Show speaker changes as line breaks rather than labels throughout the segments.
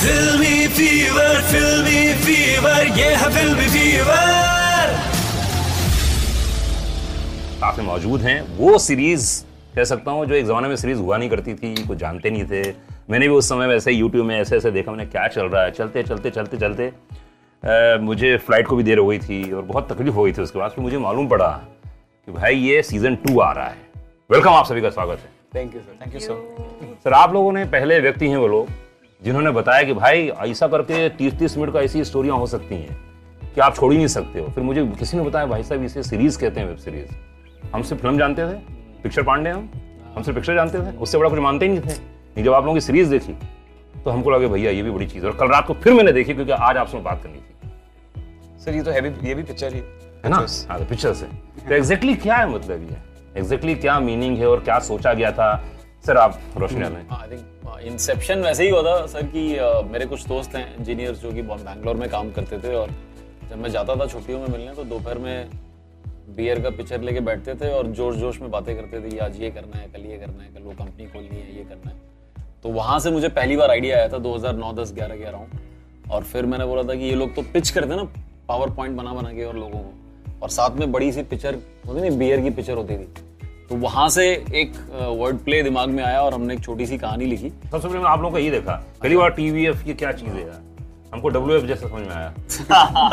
Filmy fever, filmy fever, ये है filmy fever.
साथ मौजूद हैं वो सीरीज़ कह सकता हूँ जो एक जमाने में सीरीज़ हुआ नहीं करती थी कुछ जानते नहीं थे। मैंने भी उस समय वैसे यूट्यूब में ऐसे ऐसे देखा मैंने क्या चल रहा है? चलते चलते चलते चलते अ, मुझे फ़्लाइट को भी देर हो गई थी और बहुत तकलीफ़ हो गई थी उसके बाद फिर मुझे मालूम पड़ा कि भाई ये सीज़न टू आ रहा है। वेलकम आप सभी का स्वागत है।
Thank you sir thank you sir
sir आप लोगों ने पहले व्यक्ति हैं वो लोग। जिन्होंने बताया कि भाई ऐसा करके तीस तीस मिनट का ऐसी स्टोरियाँ हो सकती हैं कि आप छोड़ ही नहीं सकते हो। फिर मुझे किसी ने बताया भाई साहब इसे सीरीज़ कहते हैं वेब सीरीज़ हम सिर्फ़ फ़िल्म जानते थे पिक्चर पांडे हम हम सिर्फ़ पिक्चर जानते थे उससे बड़ा कुछ मानते ही नहीं थे। लेकिन जब आप लोगों की सीरीज़ देखी तो हमको लगे भैया ये भी बड़ी चीज़ है। और कल रात को फिर मैंने देखी क्योंकि आज आपसे बात करनी थी।
सर ये तो हैवी ये भी पिक्चर ही
है। ना? हाँ तो पिक्चर से तो एग्जैक्टली क्या है मतलब ये? एग्जैक्टली क्या मीनिंग है और क्या सोचा गया था? सर, आप रोशनी
आई थिंक इंसेप्शन वैसे ही हुआ था सर कि मेरे कुछ दोस्त हैं इंजीनियर जो कि बैंगलोर में काम करते थे और जब मैं जाता था छुट्टियों में मिलने तो दोपहर में बियर का पिक्चर लेके बैठते थे और जोश जोश में बातें करते थे कि आज ये करना है, कल ये करना है, कल वो कंपनी खोलनी है, ये करना है। तो वहाँ से मुझे पहली बार आइडिया आया था 2009 10 11 के अराउंड और फिर मैंने बोला था कि ये लोग तो पिच करते ना पावर पॉइंट बना बना के और लोगों को। और साथ में बड़ी सी पिक्चर होती नहीं बियर की पिक्चर होती थी। तो वहाँ से एक वर्ड प्ले दिमाग में आया और हमने एक छोटी सी कहानी लिखी।
सबसे पहले आप लोगों को यही देखा। पहली बार टीवीएफ ये क्या चीज़ है यार? हमको डब्ल्यू एफ़ जैसा समझ में आया।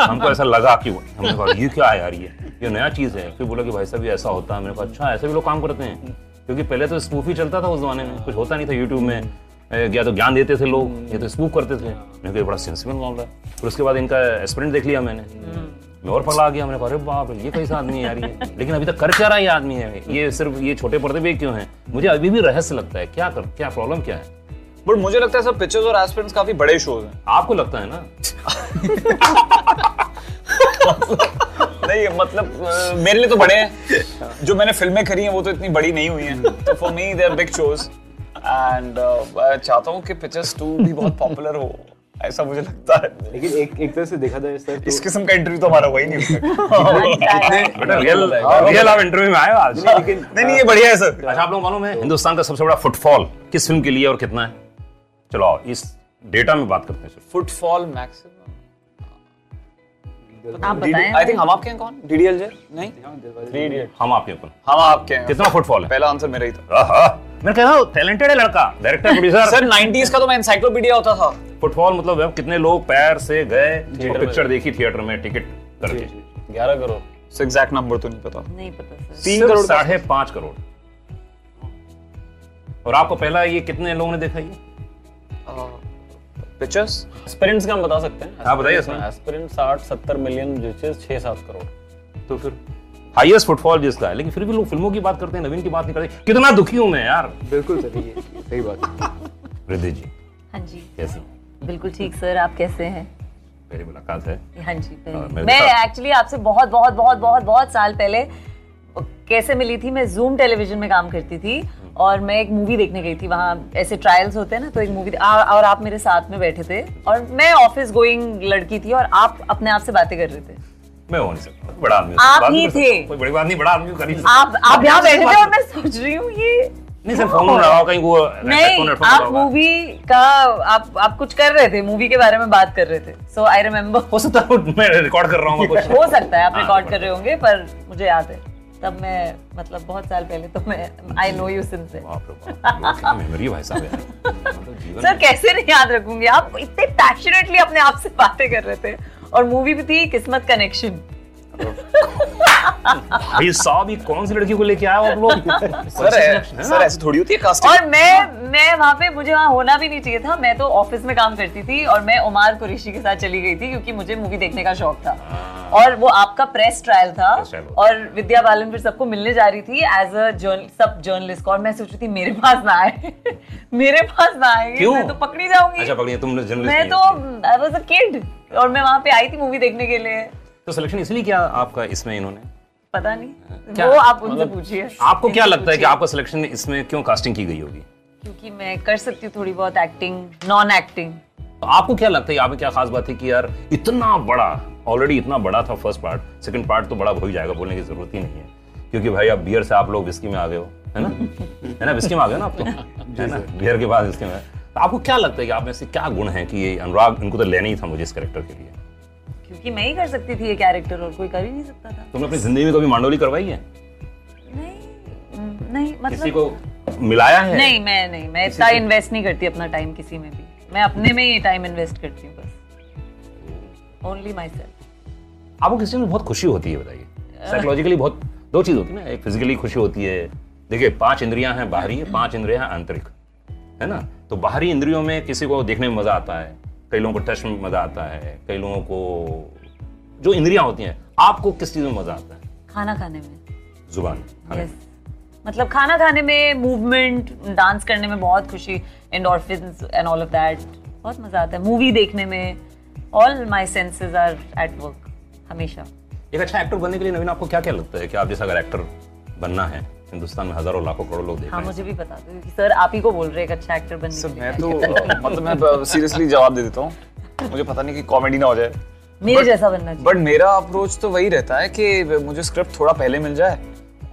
हमको ऐसा लगा कि हमने कहा ये क्या है यार ये? ये नया चीज़ है। फिर बोला कि भाई साहब ये ऐसा होता है। मैंने कहा अच्छा ऐसे भी लोग काम करते हैं। क्योंकि पहले तो स्पूफ ही चलता था उस जमाने में। कुछ होता नहीं था यूट्यूब में। या तो ज्ञान देते थे लोग या तो स्पूफ करते थे। मैंने कहा बड़ा सेंसिबल मामला है। फिर उसके बाद इनका एक्सपेरिमेंट देख लिया मैंने। मैं और पगला गया मैंने कहा अरे बाप ये कैसा आदमी है यार ये? लेकिन अभी तक कर क्या रहा है ये आदमी है? ये सिर्फ़ ये छोटे पर्दे पे क्यों हैं? मुझे अभी भी रहस्य लगता है क्या कर क्या प्रॉब्लम क्या है?
बट मुझे लगता है सर पिक्चर्स और एस्पिरेंट्स काफ़ी बड़े शोज़ हैं।
आपको लगता है ना?
नहीं मतलब मेरे लिए तो बड़े हैं। जो मैंने फ़िल्में करी हैं वो तो इतनी बड़ी नहीं हुई हैं। तो for me they are big shows and चाहता हूँ कि पिक्चर्स 2 भी बहुत पॉपुलर हो। ऐसा मुझे लगता है।
लेकिन एक एक तरह से देखा जाए सर तो
इस किस्म का इंटरव्यू तो हमारा हुआ ही नहीं
बेटा रियल रियल आप इंटरव्यू में आए हो आज।
लेकिन
नहीं नहीं ये बढ़िया है सर
अच्छा आप लोग मालूम है हिंदुस्तान का सबसे बड़ा फुटफॉल किस फ़िल्म के लिए और कितना है? चलो आओ इस डेटा में बात करते हैं सिर्फ़
फुटफॉल मैक्सिमम।
आप बताएँ।
आई थिंक हम आपके हैं कौन? डीडीएलजे नहीं?
हम आपके अपन।
हम आपके हैं।
कितना फुटफॉल है?
पहला आंसर मेरा ही था।
आहा, मैं कह रहा हूँ टैलेंटेड है लड़का। डायरेक्टर प्रोड्यूसर
सर 90s का तो मैं एनसाइक्लोपीडिया होता था।
फुटफॉल मतलब है, कितने लोग पैर से गए पिक्चर देखी थिएटर में टिकट करके।
ग्यारह करोड़।
सो एग्जैक्ट नंबर तो नहीं पता।
नहीं पता सर
तीन करोड़ का-
साढ़े पाँच करोड़। और आपको पहला ये कितने लोगों ने देखा ये?
पिक्चर्स
एस्पिरेंट्स का हम बता सकते हैं।
हाँ, बताइए इसमें।
एस्पिरेंट साठ सत्तर मिलियन जिससे छह सात करोड़।
तो फिर? हाईएस्ट फुटफॉल जिसका है लेकिन फिर भी लोग फ़िल्मों की बात करते हैं नवीन की बात नहीं करते। कितना दुखी हूँ मैं यार।
बिल्कुल ये सही बात
रिद्धि जी।
हाँ जी।
कैसी?
बिल्कुल ठीक सर आप कैसे हैं?
पहली मुलाकात है।
हाँ जी
मेरे
मैं एक्चुअली आपसे बहुत बहुत बहुत बहुत बहुत साल पहले कैसे मिली थी मैं जूम टेलीविज़न में काम करती थी और मैं एक मूवी देखने गई थी वहाँ ऐसे ट्रायल्स होते हैं ना तो एक मूवी और आप मेरे साथ में बैठे थे और मैं ऑफ़िस गोइंग लड़की थी और आप अपने आप से बातें कर रहे थे।
मैं हो नहीं सकता। बड़ा आदमी
आप ही थे।
कोई बड़ी बात नहीं बड़ा आदमी कर ही
आप आप यहाँ बैठे थे और मैं सोच रही हूँ ये।
नहीं सर फ़ोन हुआ कहीं वो
नहीं आप
है।
मूवी का आप आप कुछ कर रहे थे मूवी के बारे में बात कर रहे थे। सो आई रिमेम्बर
हो सकता है मैं रिकॉर्ड कर रहा हूँ कुछ।
हो सकता है आप
हाँ,
रिकॉर्ड कर रहे होंगे पर मुझे याद है। तब मैं मतलब बहुत साल पहले तो मैं आई नो यू सिंस से
मेमोरी भाई साहब।
सर कैसे नहीं याद रखूँगी? आप इतने पैशनेटली अपने आप से बातें कर रहे थे। और मूवी भी थी किस्मत कनेक्शन
भाई साहब ये कौन सी लड़की को लेके आए हो आप लोग?
सर सर ऐसे थोड़ी होती है कास्टिंग
और मैं मैं वहाँ पे मुझे वहाँ होना भी नहीं चाहिए था। मैं तो ऑफ़िस में काम करती थी और मैं उमार कुरैशी के साथ चली गई थी क्योंकि मुझे मूवी देखने का शौक था। और वो आपका प्रेस ट्रायल था और विद्या बालन फिर सबको मिलने जा रही थी एज अ सब जर्नलिस्ट और मैं सोच रही थी मेरे पास ना आए। मेरे पास ना आएँगे मैं तो पकड़ी जाऊँगी।
अच्छा पकड़िए तुमने जर्नलिस्ट
मैं तो
हो।
आई वाज अ किड और मैं वहाँ पे आई थी मूवी देखने के लिए।
तो सिलेक्शन इसलिए किया आपका इसमें इन्होंने?
पता नहीं।
क्या?
वो आप उनसे पूछिए।
आपको क्या लगता है कि आपका सिलेक्शन इसमें क्यों कास्टिंग की गई होगी?
क्योंकि मैं कर सकती हूँ थोड़ी बहुत एक्टिंग नॉन एक्टिंग
तो आपको क्या लगता है यहाँ पे क्या खास बात है कि यार इतना बड़ा ऑलरेडी इतना बड़ा था फ़र्स्ट पार्ट सेकंड पार्ट तो बड़ा हो ही जाएगा बोलने की ज़रूरत ही नहीं है। क्योंकि भाई अब बियर से आप लोग विस्की में आ गए हो है ना? है ना विस्की में आ गए ना आप? तो है ना? बियर के बाद विस्की में। तो आपको क्या लगता है कि आप में से क्या गुण है कि ये अनुराग इनको तो लेना ही था मुझे इस कैरेक्टर के लिए?
क्योंकि मैं ही कर सकती थी ये कैरेक्टर और कोई कर ही नहीं सकता था।
तुमने अपनी ज़िंदगी में कभी मांडोली करवाई है?
नहीं नहीं मतलब किसी
को मिलाया है?
नहीं मैं नहीं मैं इतना इन्वेस्ट नहीं करती अपना टाइम किसी में भी। मैं अपने में ही टाइम इन्वेस्ट करती हूँ बस। ओनली माई सेल्फ
आपको किसी में बहुत खुशी होती है बताइए। साइकोलॉजिकली बहुत दो चीज़ होती है ना एक फिजिकली खुशी होती है। देखिए पाँच इंद्रियाँ हैं बाहरी पाँच इंद्रियाँ हैं आंतरिक। है ना? तो बाहरी इंद्रियों में किसी को देखने में मज़ा आता है कई लोगों को टच में मज़ा आता है कई लोगों को जो इंद्रियाँ होती हैं आपको किस चीज़ में मज़ा आता है?
खाना खाने में।
ज़ुबान
मतलब खाना खाने में मूवमेंट डांस करने में बहुत खुशी endorphins and all of that बहुत मज़ा आता है। मूवी देखने में all my senses are at work हमेशा।
एक अच्छा एक्टर बनने के लिए नवीन आपको क्या क्या लगता है कि आप जैसा अगर एक्टर बनना है हिंदुस्तान में हज़ारों लाखों करोड़ लोग देख
हाँ मुझे भी बता दो सर आप ही को बोल रहे हैं एक अच्छा एक्टर बनने
सर मैं तो मतलब मैं सीरियसली जवाब दे देता हूँ। मुझे पता नहीं कि कॉमेडी ना हो जाए।
मेरे
but-
जैसा बनना
बट मेरा अप्रोच तो वही रहता है कि मुझे स्क्रिप्ट थोड़ा पहले मिल जाए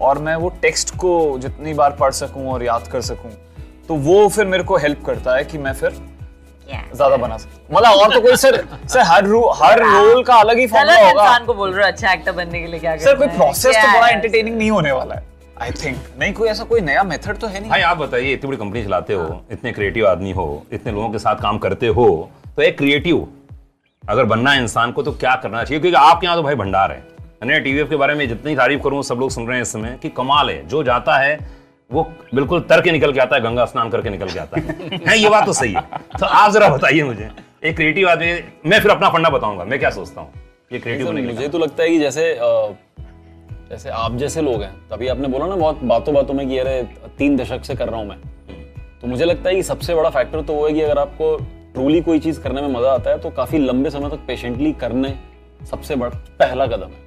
और मैं वो टेक्स्ट को जितनी बार पढ़ सकूँ और याद कर सकूँ तो वो फिर मेरे को हेल्प करता है कि मैं फिर Yeah, ज़्यादा बना सकूँ। मतलब और तो कोई सर सर हर रो, हर रोल का अलग ही फॉर्मूला होगा।
इंसान को बोल रहे हो अच्छा एक्टर बनने के लिए क्या
सर कोई प्रोसेस तो बड़ा एंटरटेनिंग नहीं होने वाला है। आई थिंक नहीं कोई ऐसा कोई नया मेथड तो है नहीं।
भाई आप बताइए इतनी बड़ी कंपनी चलाते हो इतने क्रिएटिव आदमी हो इतने लोगों के साथ काम करते हो तो एक क्रिएटिव अगर बनना है इंसान को तो क्या करना चाहिए? क्योंकि आपके यहाँ तो भाई भंडार है। मैंने टीवीएफ के बारे में जितनी तारीफ़ करूँ सब लोग सुन रहे हैं इस समय कि कमाल है जो जाता है वो बिल्कुल तर के निकल के आता है गंगा स्नान करके निकल के आता है। है ये बात तो सही है। तो आप जरा बताइए मुझे एक क्रिएटिव आदमी मैं फिर अपना पढ़ना बताऊँगा मैं क्या सोचता हूँ? ये क्रिएटिव होने के
मुझे तो लगता है कि जैसे जैसे आप जैसे लोग हैं तभी आपने बोला ना बहुत बातों बातों में कि अरे तीन दशक से कर रहा हूँ मैं। तो मुझे लगता है कि सबसे बड़ा फैक्टर तो वो है कि अगर आपको ट्रूली कोई चीज़ करने में मज़ा आता है तो काफ़ी लंबे समय तक पेशेंटली करने सबसे बड़ा पहला कदम है।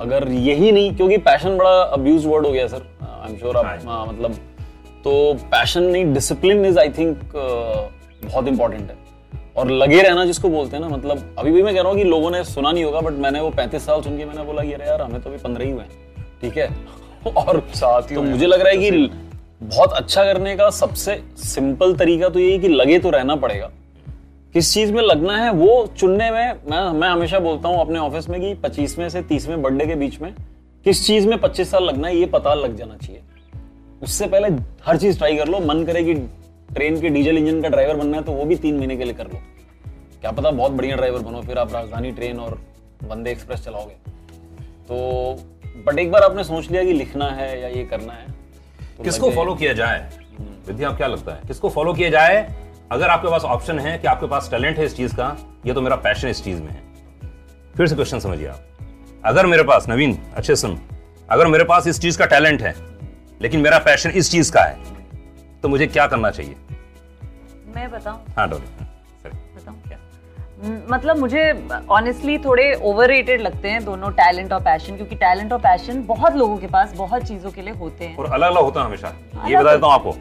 अगर यही नहीं क्योंकि पैशन बड़ा अब्यूज वर्ड हो गया सर आई एम श्योर आप
हाँ।
हाँ, मतलब तो पैशन नहीं डिसिप्लिन इज़ आई थिंक बहुत इंपॉर्टेंट है। और लगे रहना जिसको बोलते हैं ना मतलब अभी भी मैं कह रहा हूँ कि लोगों ने सुना नहीं होगा बट मैंने वो पैंतीस साल सुन के मैंने बोला अरे यार हमें तो अभी पंद्रह ही हुए हैं। ठीक है? और
साथ ही
तो मुझे लग रहा है कि बहुत अच्छा करने का सबसे सिंपल तरीका तो ये है कि लगे तो रहना पड़ेगा। किस चीज़ में लगना है वो चुनने में मैं मैं हमेशा बोलता हूँ अपने ऑफ़िस में कि 25वें से 30वें बर्थडे के बीच में किस चीज़ में 25 साल लगना है ये पता लग जाना चाहिए। उससे पहले हर चीज़ ट्राई कर लो मन करे कि ट्रेन के डीजल इंजन का ड्राइवर बनना है तो वो भी तीन महीने के लिए कर लो। क्या पता बहुत बढ़िया ड्राइवर बनो फिर आप राजधानी ट्रेन और वंदे एक्सप्रेस चलाओगे। तो बट एक बार आपने सोच लिया कि लिखना है या ये करना है तो
किसको फॉलो किया जाए? विद्या आप क्या लगता है? किसको फॉलो किया जाए? अगर आपके पास ऑप्शन है कि आपके पास टैलेंट है इस चीज़ का ये तो मेरा पैशन इस चीज़ में है। फिर से क्वेश्चन समझिए आप। अगर मेरे पास नवीन अच्छे सुन अगर मेरे पास इस चीज़ का टैलेंट है लेकिन मेरा पैशन इस चीज़ का है तो मुझे क्या करना चाहिए?
मैं बताऊँ?
हाँ डॉली।
बताऊँ? क्या? मतलब मुझे ऑनेस्टली थोड़े ओवर लगते हैं दोनों टैलेंट और पैशन क्योंकि टैलेंट और पैशन बहुत लोगों के पास बहुत चीज़ों के लिए होते हैं।
और अलग अलग होता है हमेशा। ये बता देता हूँ आपको।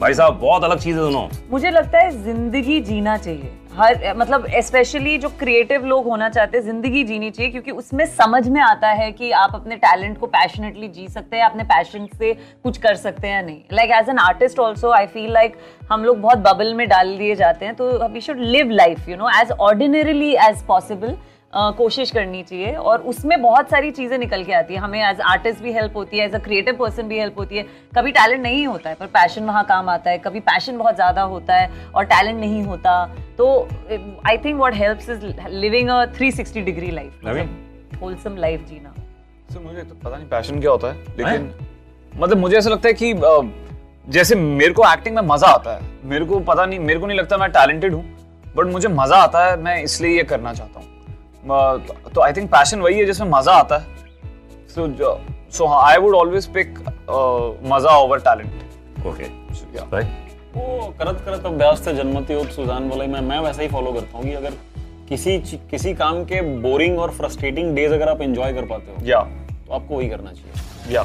भाई साहब बहुत अलग चीज़ है दोनों।
मुझे लगता है ज़िंदगी जीना चाहिए। हर मतलब स्पेशली जो क्रिएटिव लोग होना चाहते हैं, ज़िंदगी जीनी चाहिए, क्योंकि उसमें समझ में आता है कि आप अपने टैलेंट को पैशनेटली जी सकते हैं, अपने पैशन से कुछ कर सकते हैं या नहीं। Like as an artist also I feel like हम लोग बहुत बबल में डाल दिए जाते हैं तो we should live life you know as ordinarily as possible कोशिश करनी चाहिए और उसमें बहुत सारी चीज़ें निकल के आती है। हमें एज आर्टिस्ट भी हेल्प होती है एज अ क्रिएटिव पर्सन भी हेल्प होती है। कभी टैलेंट नहीं होता है पर पैशन वहाँ काम आता है। कभी पैशन बहुत ज़्यादा होता है और टैलेंट नहीं होता। तो I think what helps is living a 360 degree life wholesome life Jeena.
Sir मुझे तो पता नहीं पैशन क्या होता है लेकिन मतलब मुझे ऐसा लगता है कि जैसे मेरे को एक्टिंग में मज़ा आता है। मेरे को पता नहीं मेरे को नहीं लगता मैं टैलेंटेड हूँ बट मुझे मज़ा आता है मैं इसलिए ये करना चाहता हूँ। तो आई थिंक पैशन वही है जिसमें मज़ा आता है। So so I would always pick मज़ा ओवर टैलेंट
ओके
वो करत करत अभ्यास थे जन्मती हो सुजान वाला ही मैं मैं वैसा ही फॉलो करता हूँ कि अगर किसी किसी काम के बोरिंग और फ्रस्ट्रेटिंग डेज़ अगर आप एंजॉय कर पाते हो
या yeah.
तो आपको वही करना चाहिए।
या